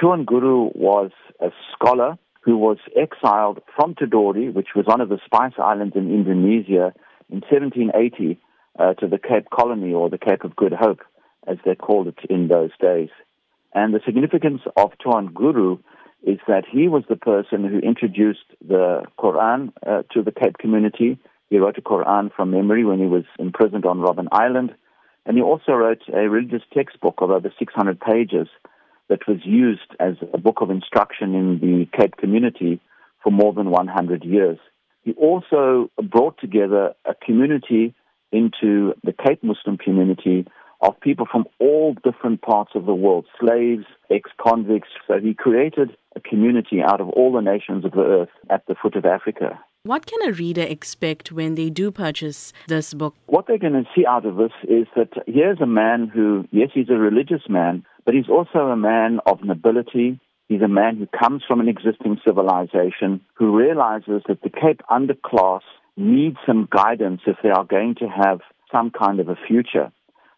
Tuan Guru was a scholar who was exiled from Tidore, which was one of the Spice Islands in Indonesia, in 1780 uh, to the Cape Colony or the Cape of Good Hope, as they called it in those days. And the significance of Tuan Guru is that he was the person who introduced the Quran uh, to the Cape community. He wrote a Quran from memory when he was imprisoned on Robben Island. And he also wrote a religious textbook of over 600 pages that was used as a book of instruction in the Cape community for more than 100 years. He also brought together a community into the Cape Muslim community of people from all different parts of the world, slaves, ex-convicts. So he created a community out of all the nations of the earth at the foot of Africa. What can a reader expect when they do purchase this book? What they're going to see out of this is that here's a man who, yes, he's a religious man, but he's also a man of nobility. He's a man who comes from an existing civilization, who realizes that the Cape underclass needs some guidance if they are going to have some kind of a future.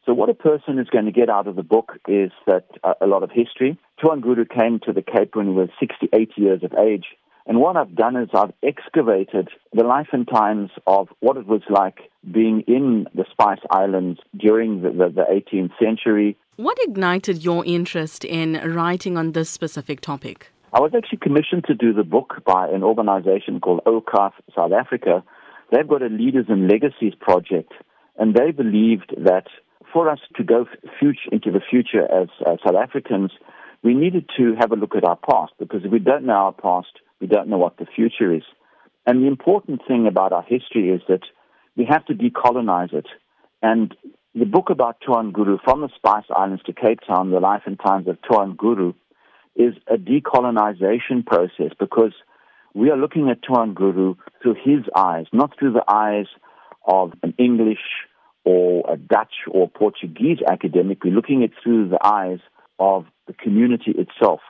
So what a person is going to get out of the book is that uh, a lot of history. Tuan Guru came to the Cape when he was 68 years of age. And what I've done is I've excavated the life and times of what it was like being in the Spice Islands during the, the, the 18th century. What ignited your interest in writing on this specific topic? I was actually commissioned to do the book by an organization called Awqaf South Africa. They've got a Leaders and Legacies project, and they believed that for us to go future, into the future as uh, South Africans, we needed to have a look at our past because if we don't know our past, we don't know what the future is. And the important thing about our history is that we have to decolonize it. And the book about Tuan Guru, From the Spice Islands to Cape Town, The Life and Times of Tuan Guru, is a decolonization process because we are looking at Tuan Guru through his eyes, not through the eyes of an English or a Dutch or Portuguese academic. We're looking at through the eyes of the community itself.